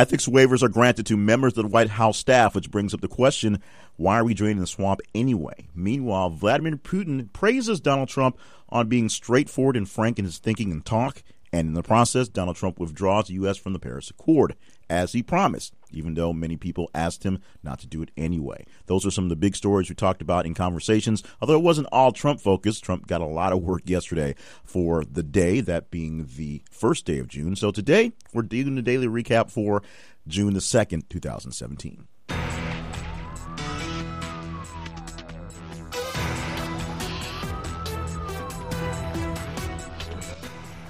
Ethics waivers are granted to members of the White House staff, which brings up the question why are we draining the swamp anyway? Meanwhile, Vladimir Putin praises Donald Trump on being straightforward and frank in his thinking and talk, and in the process, Donald Trump withdraws the U.S. from the Paris Accord, as he promised, even though many people asked him not to do it anyway. Those are some of the big stories we talked about in conversations, although it wasn't all Trump focused. Trump got a lot of work yesterday for the day, that being the first day of June. So today, we're doing the daily recap for June the 2nd, 2017.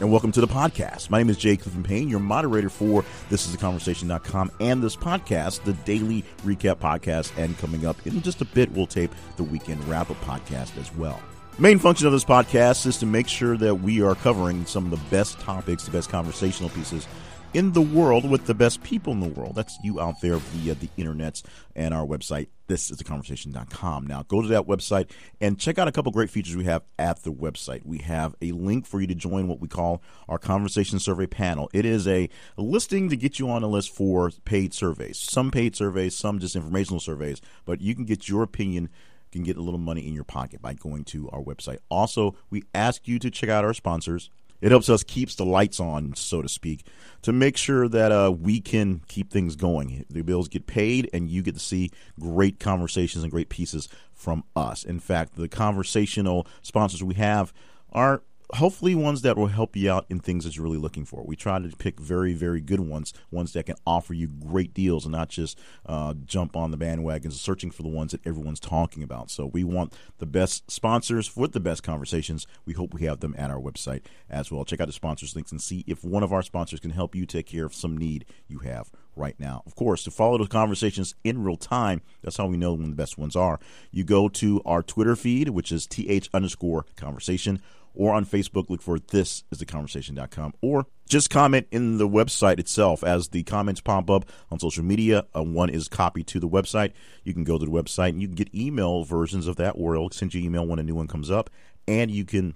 And welcome to the podcast. My name is Jay Cleveland Payne, your moderator for This Is The Conversation.com and this podcast, the daily recap podcast. And coming up in just a bit, we'll tape the weekend wrap up podcast as well. Main function of this podcast is to make sure that we are covering some of the best topics, the best conversational pieces in the world with the best people in the world. That's you out there via the internets and our website. This is the conversation.com. Now go to that website and check out a couple great features we have at the website. We have a link for you to join what we call our conversation survey panel. It is a listing to get you on a list for paid surveys. Some paid surveys, some just informational surveys, but you can get your opinion can get a little money in your pocket by going to our website. Also, we ask you to check out our sponsors it helps us keeps the lights on, so to speak, to make sure that uh, we can keep things going. The bills get paid, and you get to see great conversations and great pieces from us. In fact, the conversational sponsors we have are hopefully ones that will help you out in things that you're really looking for. We try to pick very, very good ones, ones that can offer you great deals and not just uh, jump on the bandwagons searching for the ones that everyone's talking about. So we want the best sponsors with the best conversations. We hope we have them at our website as well. Check out the sponsors links and see if one of our sponsors can help you take care of some need you have right now. Of course, to follow the conversations in real time, that's how we know when the best ones are. You go to our Twitter feed, which is th underscore conversation or on Facebook, look for this is the conversation.com or just comment in the website itself as the comments pop up on social media. Uh, one is copied to the website. You can go to the website and you can get email versions of that or it'll send you email when a new one comes up and you can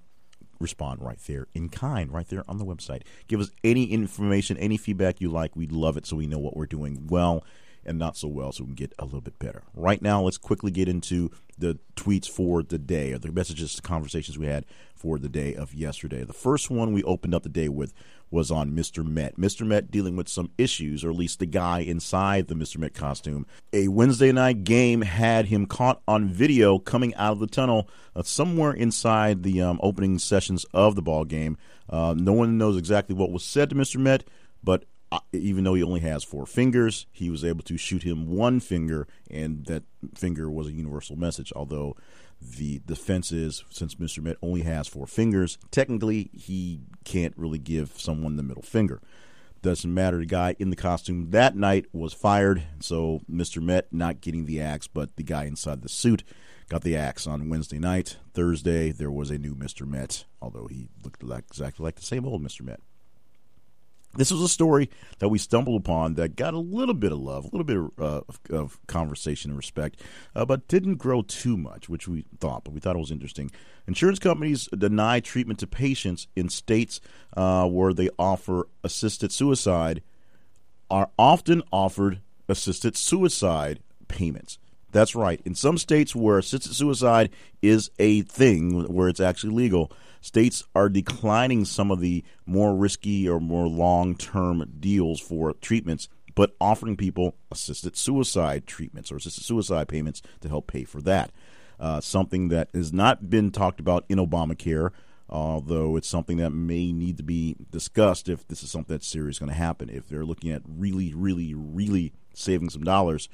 respond right there in kind, right there on the website. Give us any information, any feedback you like. We'd love it so we know what we're doing well and not so well so we can get a little bit better. Right now, let's quickly get into the tweets for the day, or the messages, the conversations we had for the day of yesterday. The first one we opened up the day with was on Mr. Met. Mr. Met dealing with some issues, or at least the guy inside the Mr. Met costume. A Wednesday night game had him caught on video coming out of the tunnel uh, somewhere inside the um, opening sessions of the ball game. Uh, no one knows exactly what was said to Mr. Met, but even though he only has four fingers, he was able to shoot him one finger, and that finger was a universal message. Although the defense is, since Mr. Met only has four fingers, technically he can't really give someone the middle finger. Doesn't matter. The guy in the costume that night was fired, so Mr. Met not getting the axe, but the guy inside the suit got the axe on Wednesday night. Thursday, there was a new Mr. Met, although he looked like, exactly like the same old Mr. Met. This was a story that we stumbled upon that got a little bit of love, a little bit of, uh, of, of conversation and respect, uh, but didn't grow too much, which we thought, but we thought it was interesting. Insurance companies deny treatment to patients in states uh, where they offer assisted suicide are often offered assisted suicide payments. That's right. In some states where assisted suicide is a thing, where it's actually legal, states are declining some of the more risky or more long term deals for treatments, but offering people assisted suicide treatments or assisted suicide payments to help pay for that. Uh, something that has not been talked about in Obamacare, although it's something that may need to be discussed if this is something that's serious going to happen. If they're looking at really, really, really saving some dollars,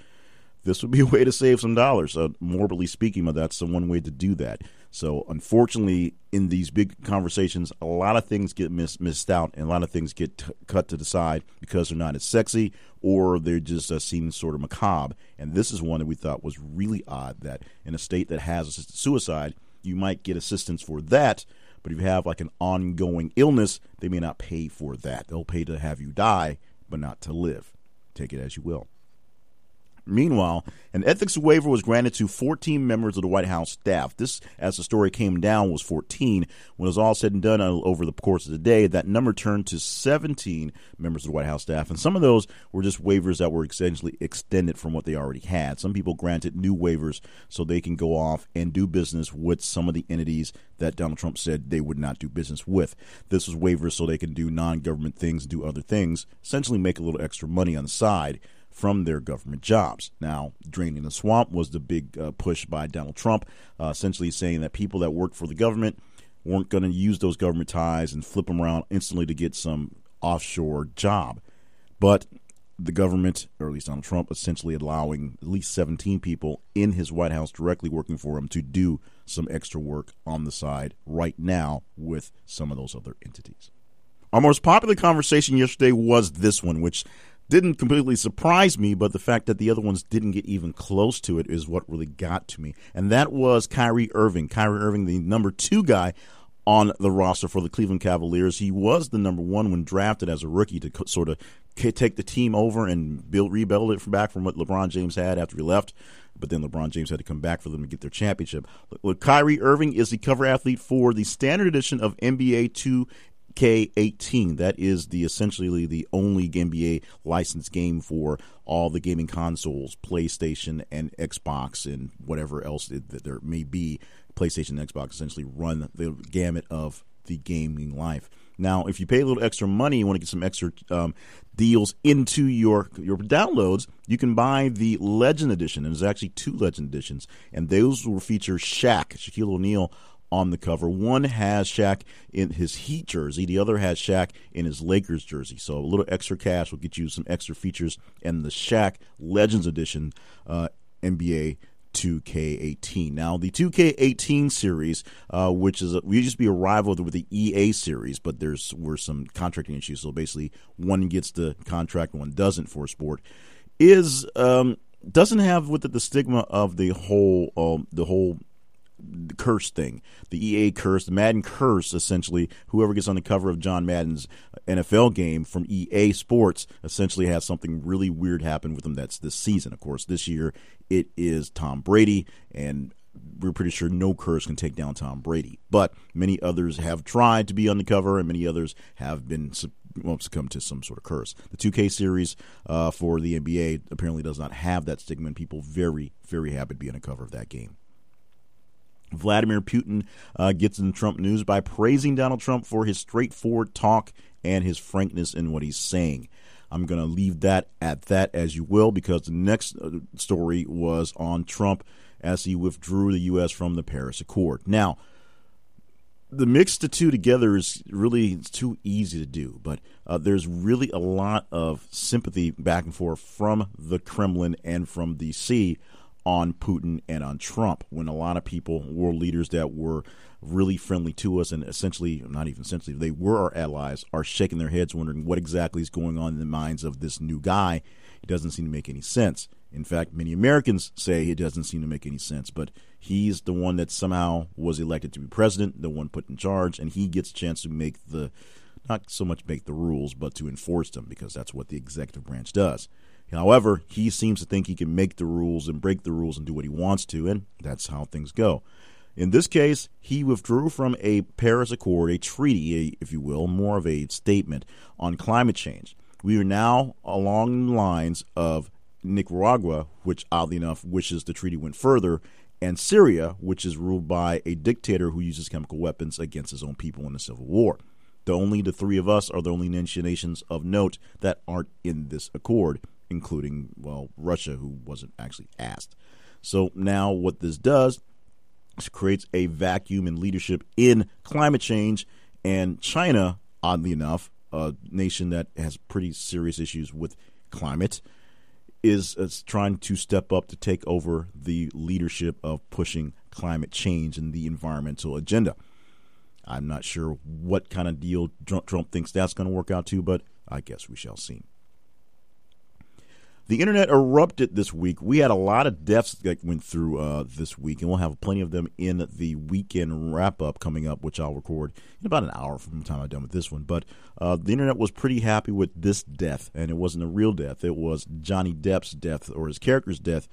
this would be a way to save some dollars. Uh, morbidly speaking, but that's the one way to do that. So, unfortunately, in these big conversations, a lot of things get miss, missed out, and a lot of things get t- cut to the side because they're not as sexy or they're just uh, seen sort of macabre. And this is one that we thought was really odd that in a state that has assisted suicide, you might get assistance for that. But if you have like an ongoing illness, they may not pay for that. They'll pay to have you die, but not to live. Take it as you will. Meanwhile, an ethics waiver was granted to 14 members of the White House staff. This, as the story came down, was 14. When it was all said and done uh, over the course of the day, that number turned to 17 members of the White House staff. And some of those were just waivers that were essentially extended from what they already had. Some people granted new waivers so they can go off and do business with some of the entities that Donald Trump said they would not do business with. This was waivers so they can do non government things, do other things, essentially make a little extra money on the side from their government jobs. Now, draining the swamp was the big uh, push by Donald Trump, uh, essentially saying that people that worked for the government weren't going to use those government ties and flip them around instantly to get some offshore job. But the government, or at least Donald Trump, essentially allowing at least 17 people in his White House directly working for him to do some extra work on the side right now with some of those other entities. Our most popular conversation yesterday was this one, which didn't completely surprise me, but the fact that the other ones didn't get even close to it is what really got to me. And that was Kyrie Irving. Kyrie Irving, the number two guy on the roster for the Cleveland Cavaliers. He was the number one when drafted as a rookie to sort of take the team over and build rebuild it from back from what LeBron James had after he left. But then LeBron James had to come back for them to get their championship. Look, Kyrie Irving is the cover athlete for the standard edition of NBA 2 K18. That is the essentially the only NBA licensed game for all the gaming consoles, PlayStation and Xbox and whatever else that there may be. PlayStation and Xbox essentially run the gamut of the gaming life. Now, if you pay a little extra money, you want to get some extra um, deals into your your downloads, you can buy the Legend Edition. And there's actually two Legend Editions, and those will feature Shaq, Shaquille O'Neal on the cover. One has Shaq in his Heat jersey, the other has Shaq in his Lakers jersey. So a little extra cash will get you some extra features. And the Shaq Legends Edition uh, NBA 2K18. Now, the 2K18 series, uh, which is a, we used to be a rival with the EA series, but there's were some contracting issues. So basically, one gets the contract, one doesn't for sport. Is um, doesn't have with it the stigma of the whole um, the whole curse thing, the EA curse, the Madden curse, essentially. Whoever gets on the cover of John Madden's NFL game from EA Sports essentially has something really weird happen with them. That's this season. Of course, this year it is Tom Brady, and we're pretty sure no curse can take down Tom Brady. But many others have tried to be on the cover, and many others have been well, succumbed to some sort of curse. The 2K series uh, for the NBA apparently does not have that stigma, and people very, very happy to be on the cover of that game. Vladimir Putin uh, gets in Trump news by praising Donald Trump for his straightforward talk and his frankness in what he's saying. I'm going to leave that at that as you will because the next uh, story was on Trump as he withdrew the U.S. from the Paris Accord. Now, the mix the two together is really it's too easy to do, but uh, there's really a lot of sympathy back and forth from the Kremlin and from D.C on Putin and on Trump when a lot of people, world leaders that were really friendly to us and essentially, not even essentially, they were our allies, are shaking their heads wondering what exactly is going on in the minds of this new guy. It doesn't seem to make any sense. In fact, many Americans say it doesn't seem to make any sense, but he's the one that somehow was elected to be president, the one put in charge, and he gets a chance to make the, not so much make the rules, but to enforce them because that's what the executive branch does. However, he seems to think he can make the rules and break the rules and do what he wants to, and that's how things go. In this case, he withdrew from a Paris Accord, a treaty, if you will, more of a statement on climate change. We are now along the lines of Nicaragua, which oddly enough wishes the treaty went further, and Syria, which is ruled by a dictator who uses chemical weapons against his own people in a civil war. The only the three of us are the only nations of note that aren't in this accord including, well, Russia, who wasn't actually asked. So now what this does is creates a vacuum in leadership in climate change, and China, oddly enough, a nation that has pretty serious issues with climate, is, is trying to step up to take over the leadership of pushing climate change and the environmental agenda. I'm not sure what kind of deal Trump thinks that's going to work out to, but I guess we shall see. The internet erupted this week. We had a lot of deaths that went through uh, this week, and we'll have plenty of them in the weekend wrap up coming up, which I'll record in about an hour from the time I'm done with this one. But uh, the internet was pretty happy with this death, and it wasn't a real death. It was Johnny Depp's death, or his character's death,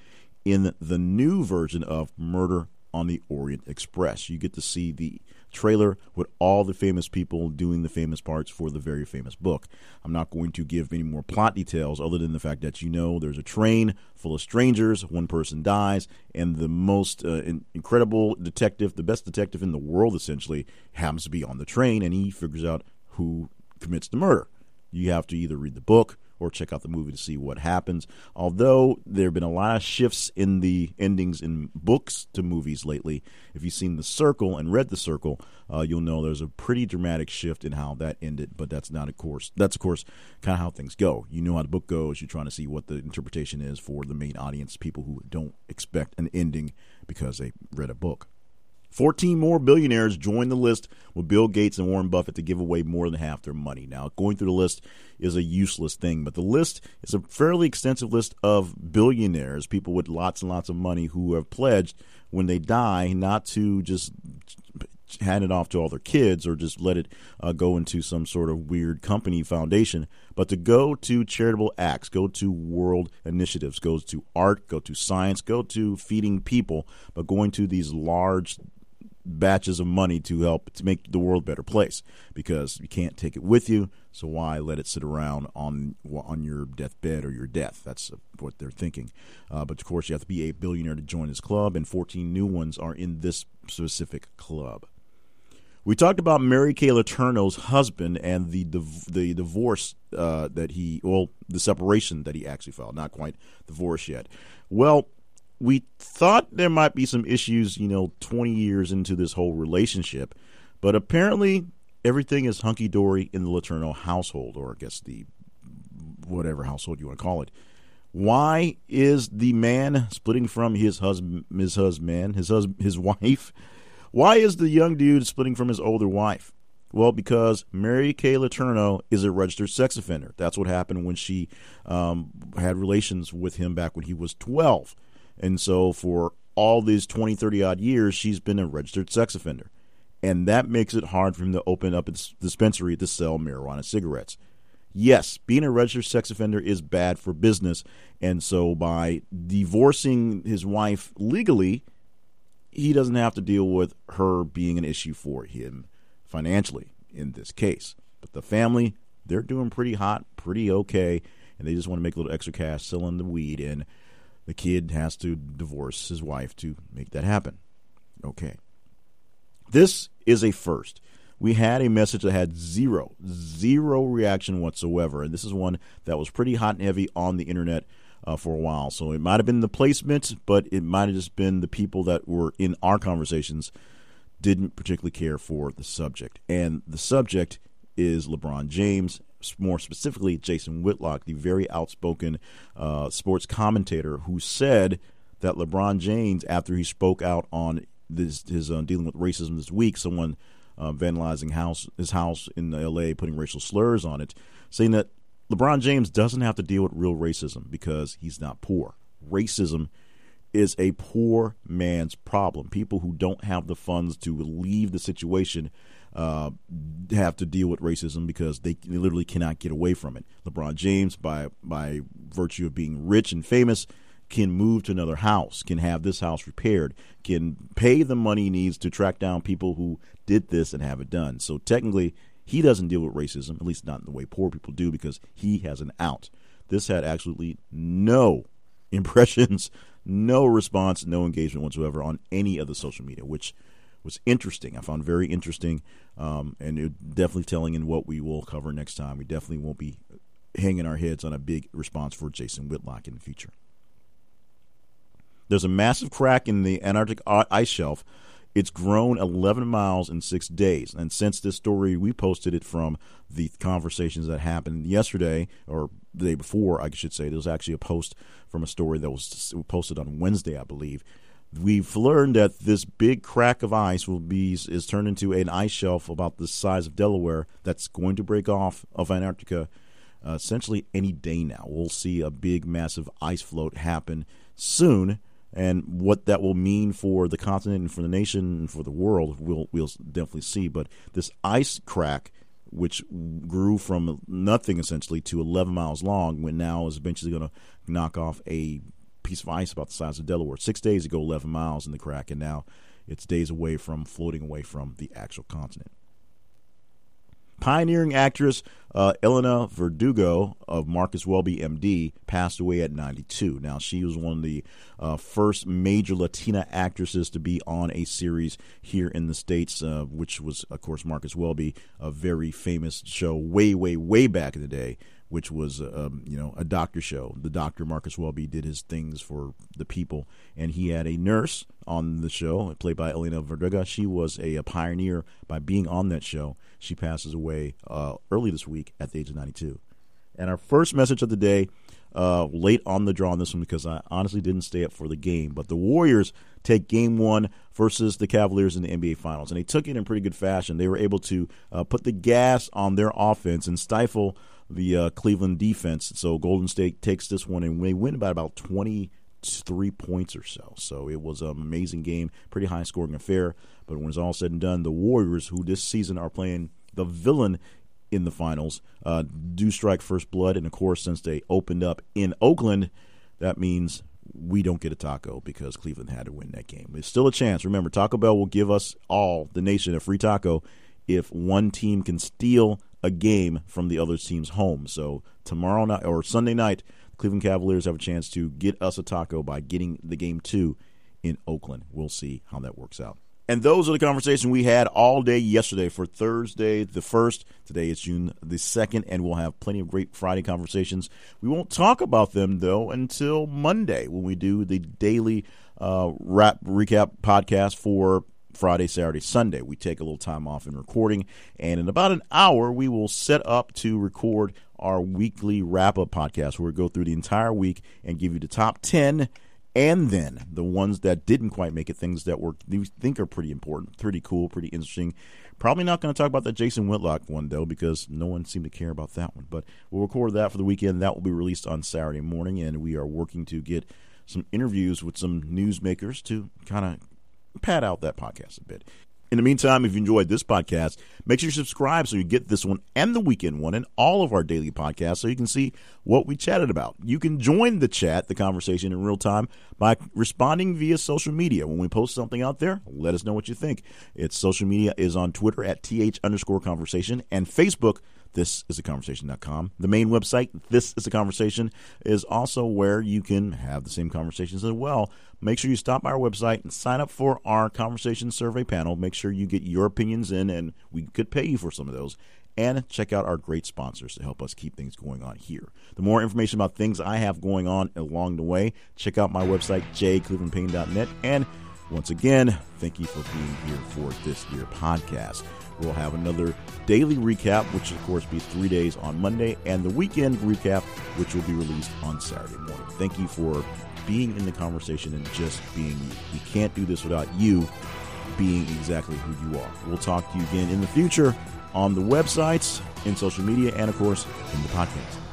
in the new version of Murder on the Orient Express. You get to see the trailer with all the famous people doing the famous parts for the very famous book. I'm not going to give any more plot details other than the fact that you know there's a train full of strangers, one person dies, and the most uh, in- incredible detective, the best detective in the world essentially, happens to be on the train and he figures out who commits the murder. You have to either read the book or check out the movie to see what happens. Although there have been a lot of shifts in the endings in books to movies lately, if you've seen The Circle and read The Circle, uh, you'll know there's a pretty dramatic shift in how that ended. But that's not, of course, that's of course kind of how things go. You know how the book goes. You're trying to see what the interpretation is for the main audience, people who don't expect an ending because they read a book. 14 more billionaires joined the list with Bill Gates and Warren Buffett to give away more than half their money. Now, going through the list is a useless thing, but the list is a fairly extensive list of billionaires, people with lots and lots of money who have pledged when they die not to just hand it off to all their kids or just let it uh, go into some sort of weird company foundation, but to go to charitable acts, go to world initiatives, go to art, go to science, go to feeding people, but going to these large batches of money to help to make the world a better place because you can't take it with you. So why let it sit around on on your deathbed or your death? That's what they're thinking. Uh, but of course you have to be a billionaire to join this club and 14 new ones are in this specific club. We talked about Mary Kay Letourneau's husband and the the divorce uh, that he well the separation that he actually filed. Not quite divorce yet. Well we thought there might be some issues, you know, 20 years into this whole relationship, but apparently everything is hunky dory in the Letourneau household, or I guess the whatever household you want to call it. Why is the man splitting from his husband, his husband, his husband, his wife? Why is the young dude splitting from his older wife? Well, because Mary Kay Letourneau is a registered sex offender. That's what happened when she um, had relations with him back when he was 12. And so for all these 20, 30 odd years, she's been a registered sex offender. And that makes it hard for him to open up a dispensary to sell marijuana cigarettes. Yes, being a registered sex offender is bad for business. And so by divorcing his wife legally, he doesn't have to deal with her being an issue for him financially in this case. But the family, they're doing pretty hot, pretty okay, and they just want to make a little extra cash selling the weed. And the kid has to divorce his wife to make that happen. Okay. This is a first. We had a message that had zero, zero reaction whatsoever. And this is one that was pretty hot and heavy on the internet uh, for a while. So it might have been the placement, but it might have just been the people that were in our conversations didn't particularly care for the subject. And the subject is LeBron James more specifically Jason Whitlock, the very outspoken uh, sports commentator, who said that LeBron James, after he spoke out on this, his uh, dealing with racism this week, someone uh, vandalizing house his house in L.A., putting racial slurs on it, saying that LeBron James doesn't have to deal with real racism because he's not poor. Racism is a poor man's problem. People who don't have the funds to leave the situation uh, have to deal with racism because they, literally cannot get away from it. LeBron James, by by virtue of being rich and famous, can move to another house, can have this house repaired, can pay the money he needs to track down people who did this and have it done. So technically, he doesn't deal with racism, at least not in the way poor people do, because he has an out. This had absolutely no impressions, no response, no engagement whatsoever on any of the social media, which was interesting. I found very interesting, um, and definitely telling in what we will cover next time. We definitely won't be hanging our heads on a big response for Jason Whitlock in the future. There's a massive crack in the Antarctic ice shelf. It's grown 11 miles in six days. And since this story, we posted it from the conversations that happened yesterday or the day before, I should say. There was actually a post from a story that was posted on Wednesday, I believe, we've learned that this big crack of ice will be is turned into an ice shelf about the size of Delaware that's going to break off of Antarctica uh, essentially any day now. We'll see a big, massive ice float happen soon. And what that will mean for the continent and for the nation and for the world, we'll, we'll definitely see. But this ice crack which grew from nothing essentially to 11 miles long, when now is eventually going to knock off a piece of ice about the size of Delaware. Six days ago, 11 miles in the crack, and now it's days away from floating away from the actual continent. Pioneering actress uh, Elena Verdugo of Marcus Welby, MD, passed away at 92. Now, she was one of the uh, first major Latina actresses to be on a series here in the States, uh, which was, of course, Marcus Welby, a very famous show way, way, way back in the day which was um, you know a doctor show. The doctor Marcus Welby did his things for the people, and he had a nurse on the show, played by Elena Verdugo. She was a, a pioneer by being on that show. She passes away uh, early this week at the age of 92. And our first message of the day, uh, late on the draw on this one because I honestly didn't stay up for the game. But the Warriors take game one versus the Cavaliers in the NBA Finals. And they took it in pretty good fashion. They were able to uh, put the gas on their offense and stifle the uh, Cleveland defense. So Golden State takes this one and they win by about 23 points or so. So it was an amazing game, pretty high scoring affair. But when it's all said and done, the Warriors, who this season are playing the villain in the finals, uh, do strike first blood. And of course, since they opened up in Oakland, that means we don't get a taco because Cleveland had to win that game. There's still a chance. Remember, Taco Bell will give us all, the nation, a free taco if one team can steal a game from the other team's home. So tomorrow night or Sunday night, Cleveland Cavaliers have a chance to get us a taco by getting the game two in Oakland. We'll see how that works out. And those are the conversations we had all day yesterday for Thursday the 1st. Today is June the 2nd, and we'll have plenty of great Friday conversations. We won't talk about them, though, until Monday when we do the daily uh, wrap recap podcast for Friday, Saturday, Sunday. We take a little time off in recording, and in about an hour, we will set up to record our weekly wrap up podcast where we go through the entire week and give you the top 10 and then the ones that didn't quite make it, things that we think are pretty important, pretty cool, pretty interesting. Probably not going to talk about the Jason Whitlock one though, because no one seemed to care about that one. But we'll record that for the weekend. That will be released on Saturday morning, and we are working to get some interviews with some newsmakers to kind of pad out that podcast a bit. In the meantime, if you enjoyed this podcast, make sure you subscribe so you get this one and the weekend one and all of our daily podcasts so you can see what we chatted about. You can join the chat, the conversation in real time by responding via social media. When we post something out there, let us know what you think. It's social media is on Twitter at th underscore conversation and Facebook this is a conversation.com. The main website, this is a conversation, is also where you can have the same conversations as well. Make sure you stop by our website and sign up for our conversation survey panel. Make sure you get your opinions in, and we could pay you for some of those. And check out our great sponsors to help us keep things going on here. The more information about things I have going on along the way, check out my website, jclevelandpayne.net. And once again, thank you for being here for this year podcast. We'll have another daily recap, which of course be three days on Monday, and the weekend recap, which will be released on Saturday morning. Thank you for being in the conversation and just being you. We can't do this without you being exactly who you are. We'll talk to you again in the future on the websites, in social media, and of course in the podcast.